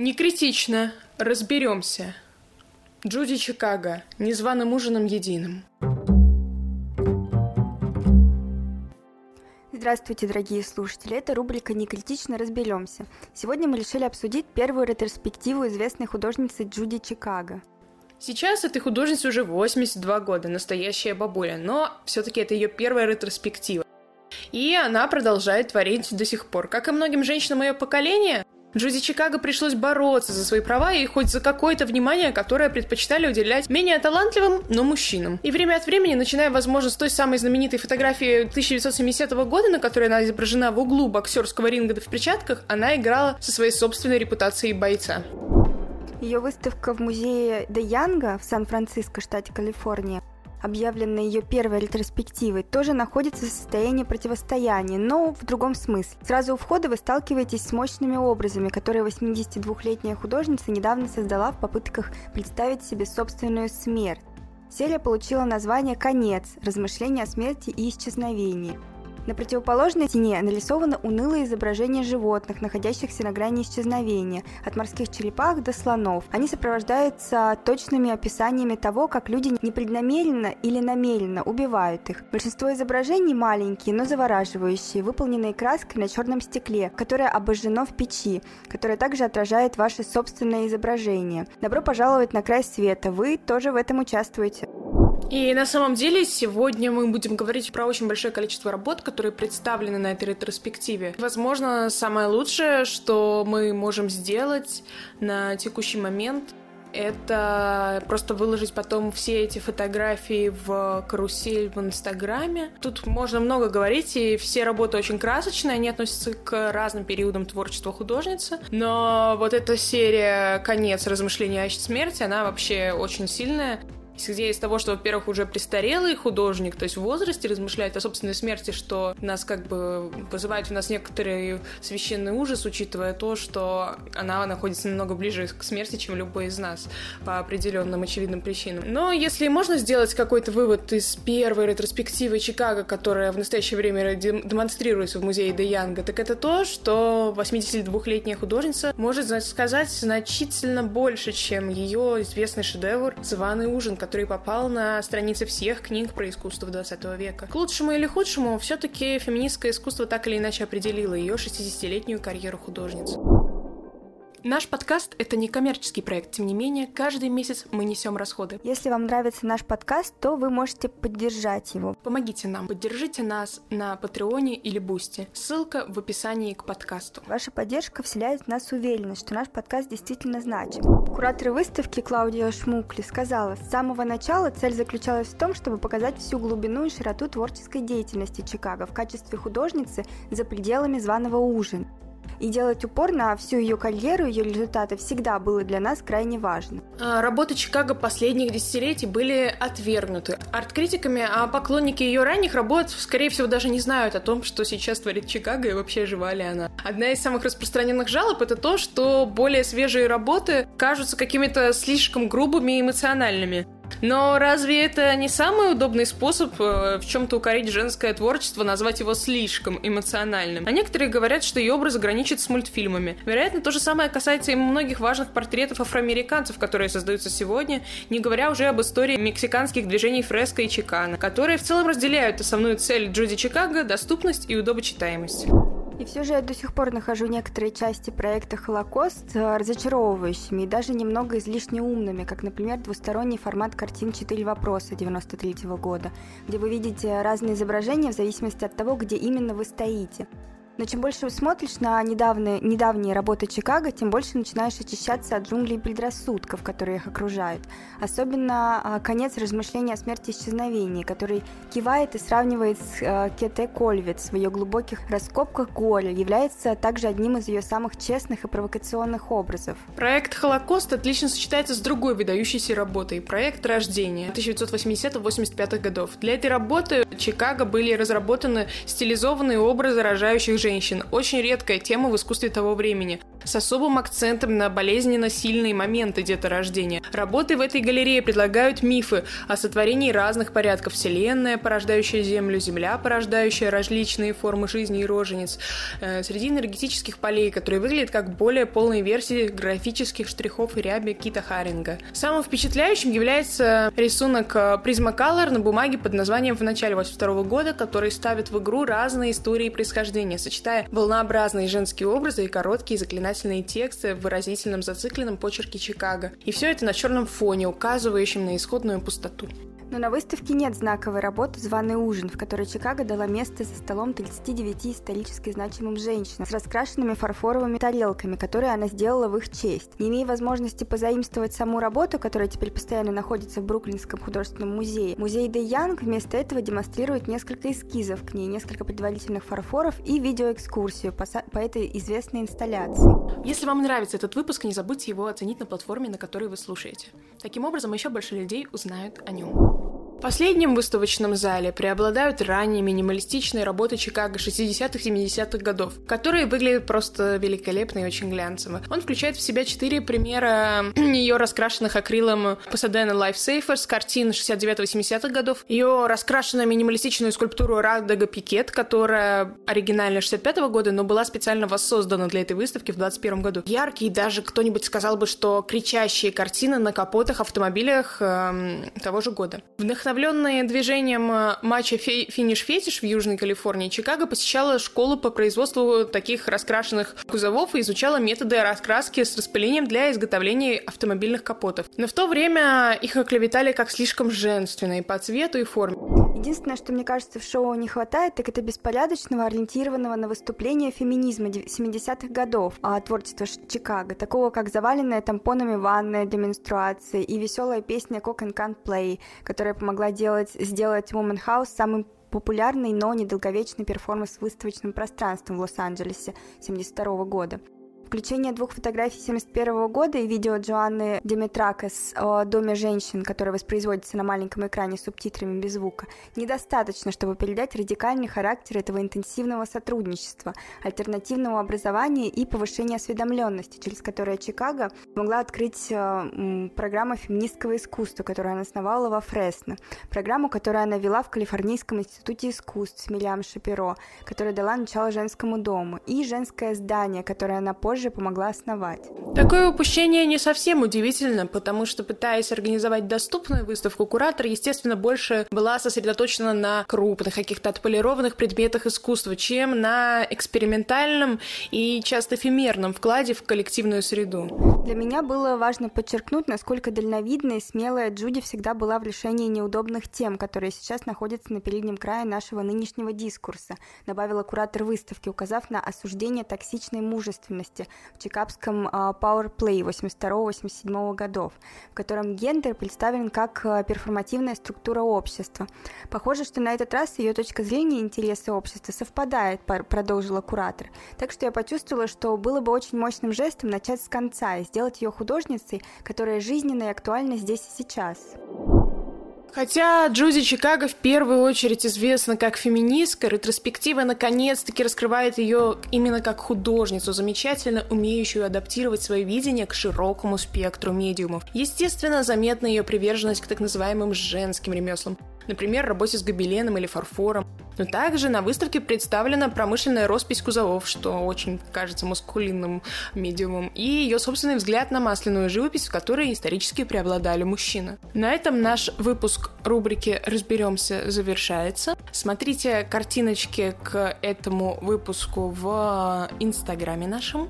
Не критично, разберемся. Джуди Чикаго, незваным ужином единым. Здравствуйте, дорогие слушатели! Это рубрика «Не критично разберемся». Сегодня мы решили обсудить первую ретроспективу известной художницы Джуди Чикаго. Сейчас этой художнице уже 82 года, настоящая бабуля, но все-таки это ее первая ретроспектива. И она продолжает творить до сих пор. Как и многим женщинам ее поколения, Джуди Чикаго пришлось бороться за свои права и хоть за какое-то внимание, которое предпочитали уделять менее талантливым, но мужчинам. И время от времени, начиная, возможно, с той самой знаменитой фотографии 1970 года, на которой она изображена в углу боксерского ринга в перчатках, она играла со своей собственной репутацией бойца. Ее выставка в музее Де Янга в Сан-Франциско, штате Калифорния, объявленная ее первой ретроспективой, тоже находится в состоянии противостояния, но в другом смысле. Сразу у входа вы сталкиваетесь с мощными образами, которые 82-летняя художница недавно создала в попытках представить себе собственную смерть. Серия получила название «Конец. Размышления о смерти и исчезновении». На противоположной стене нарисовано унылое изображение животных, находящихся на грани исчезновения, от морских черепах до слонов. Они сопровождаются точными описаниями того, как люди непреднамеренно или намеренно убивают их. Большинство изображений маленькие, но завораживающие, выполненные краской на черном стекле, которое обожжено в печи, которое также отражает ваше собственное изображение. Добро пожаловать на край света, вы тоже в этом участвуете. И на самом деле сегодня мы будем говорить про очень большое количество работ, которые представлены на этой ретроспективе. Возможно, самое лучшее, что мы можем сделать на текущий момент, это просто выложить потом все эти фотографии в карусель в Инстаграме. Тут можно много говорить, и все работы очень красочные, они относятся к разным периодам творчества художницы. Но вот эта серия «Конец размышления о смерти», она вообще очень сильная исходя из того, что, во-первых, уже престарелый художник, то есть в возрасте размышляет о собственной смерти, что нас как бы вызывает в нас некоторый священный ужас, учитывая то, что она находится намного ближе к смерти, чем любой из нас по определенным очевидным причинам. Но если можно сделать какой-то вывод из первой ретроспективы Чикаго, которая в настоящее время демонстрируется в музее Де Янга, так это то, что 82-летняя художница может сказать значительно больше, чем ее известный шедевр «Званый ужин», который попал на страницы всех книг про искусство 20 века. К лучшему или худшему, все-таки феминистское искусство так или иначе определило ее 60-летнюю карьеру художницы. Наш подкаст — это не коммерческий проект, тем не менее, каждый месяц мы несем расходы. Если вам нравится наш подкаст, то вы можете поддержать его. Помогите нам, поддержите нас на Патреоне или Boosty. Ссылка в описании к подкасту. Ваша поддержка вселяет в нас уверенность, что наш подкаст действительно значим. Куратор выставки Клаудия Шмукли сказала, с самого начала цель заключалась в том, чтобы показать всю глубину и широту творческой деятельности Чикаго в качестве художницы за пределами званого ужина и делать упор на всю ее карьеру, ее результаты всегда было для нас крайне важно. А, работы Чикаго последних десятилетий были отвергнуты арт-критиками, а поклонники ее ранних работ, скорее всего, даже не знают о том, что сейчас творит Чикаго и вообще жива ли она. Одна из самых распространенных жалоб — это то, что более свежие работы кажутся какими-то слишком грубыми и эмоциональными. Но разве это не самый удобный способ э, в чем-то укорить женское творчество, назвать его слишком эмоциональным? А некоторые говорят, что ее образ граничит с мультфильмами. Вероятно, то же самое касается и многих важных портретов афроамериканцев, которые создаются сегодня, не говоря уже об истории мексиканских движений фреска и чикана, которые в целом разделяют основную цель Джуди Чикаго – доступность и удобочитаемость. И все же я до сих пор нахожу некоторые части проекта «Холокост» э, разочаровывающими и даже немного излишне умными, как, например, двусторонний формат картин «Четыре вопроса» 93 года, где вы видите разные изображения в зависимости от того, где именно вы стоите. Но чем больше смотришь на недавние, недавние работы Чикаго, тем больше начинаешь очищаться от джунглей предрассудков, которые их окружают. Особенно а, конец размышления о смерти и исчезновении, который кивает и сравнивает с а, Кете Кольвиц в ее глубоких раскопках горя, является также одним из ее самых честных и провокационных образов. Проект «Холокост» отлично сочетается с другой выдающейся работой – проект «Рождение» 1980-85 годов. Для этой работы Чикаго были разработаны стилизованные образы рожающих женщин женщин. Очень редкая тема в искусстве того времени. С особым акцентом на болезненно сильные моменты деторождения. Работы в этой галерее предлагают мифы о сотворении разных порядков Вселенная, порождающая Землю, Земля, порождающая различные формы жизни и рожениц, э, среди энергетических полей, которые выглядят как более полные версии графических штрихов и ряби Кита Харинга. Самым впечатляющим является рисунок Prismacolor на бумаге под названием «В начале 82 года», который ставит в игру разные истории происхождения, сочетая волнообразные женские образы и короткие заклинательные тексты в выразительном зацикленном почерке Чикаго. И все это на черном фоне, указывающем на исходную пустоту. Но на выставке нет знаковой работы «Званый ужин», в которой Чикаго дала место за столом 39 исторически значимым женщинам с раскрашенными фарфоровыми тарелками, которые она сделала в их честь. Не имея возможности позаимствовать саму работу, которая теперь постоянно находится в Бруклинском художественном музее, музей Де Янг вместо этого демонстрирует несколько эскизов к ней, несколько предварительных фарфоров и видеоэкскурсию по, по этой известной инсталляции. Если вам нравится этот выпуск, не забудьте его оценить на платформе, на которой вы слушаете. Таким образом, еще больше людей узнают о нем. В последнем выставочном зале преобладают ранние минималистичные работы Чикаго 60-70-х годов, которые выглядят просто великолепно и очень глянцево. Он включает в себя четыре примера ее раскрашенных акрилом Pasadena Lifesaver с картин 69-80-х годов, ее раскрашенную минималистичную скульптуру Радега Пикет, которая оригинальная 65-го года, но была специально воссоздана для этой выставки в 21 году. Яркие, даже кто-нибудь сказал бы, что кричащие картины на капотах автомобилях эм, того же года. Вдохновляющие Вдохновленные движением э, матча «Финиш Фетиш» в Южной Калифорнии, Чикаго посещала школу по производству таких раскрашенных кузовов и изучала методы раскраски с распылением для изготовления автомобильных капотов. Но в то время их оклеветали как слишком женственные по цвету и форме. Единственное, что мне кажется в шоу не хватает, так это беспорядочного, ориентированного на выступление феминизма 70-х годов, а творчество Чикаго, такого как заваленная тампонами ванная для менструации и веселая песня Cock and Can't Play, которая помогла могла делать, сделать Woman House самым популярный, но недолговечный перформанс в выставочном пространстве в Лос-Анджелесе 1972 года. Включение двух фотографий 71 года и видео Джоанны Демитракес о доме женщин, которое воспроизводится на маленьком экране с субтитрами без звука, недостаточно, чтобы передать радикальный характер этого интенсивного сотрудничества, альтернативного образования и повышения осведомленности, через которое Чикаго могла открыть э, программу феминистского искусства, которую она основала во Фресно, программу, которую она вела в Калифорнийском институте искусств с Мириам Шапиро, которая дала начало женскому дому, и женское здание, которое она позже позже помогла основать. Такое упущение не совсем удивительно, потому что, пытаясь организовать доступную выставку, куратор, естественно, больше была сосредоточена на крупных, каких-то отполированных предметах искусства, чем на экспериментальном и часто эфемерном вкладе в коллективную среду. Для меня было важно подчеркнуть, насколько дальновидная и смелая Джуди всегда была в решении неудобных тем, которые сейчас находятся на переднем крае нашего нынешнего дискурса, добавила куратор выставки, указав на осуждение токсичной мужественности, в чикагском а, Power Play 82-87 годов, в котором гендер представлен как а, перформативная структура общества. Похоже, что на этот раз ее точка зрения и интересы общества совпадает, продолжила куратор. Так что я почувствовала, что было бы очень мощным жестом начать с конца и сделать ее художницей, которая жизненна и актуальна здесь и сейчас. Хотя Джуди Чикаго в первую очередь известна как феминистка, ретроспектива наконец-таки раскрывает ее именно как художницу, замечательно умеющую адаптировать свое видение к широкому спектру медиумов. Естественно, заметна ее приверженность к так называемым женским ремеслам, например, работе с гобеленом или фарфором. Но также на выставке представлена промышленная роспись кузовов, что очень кажется маскулинным медиумом, и ее собственный взгляд на масляную живопись, в которой исторически преобладали мужчины. На этом наш выпуск рубрики «Разберемся» завершается. Смотрите картиночки к этому выпуску в инстаграме нашем.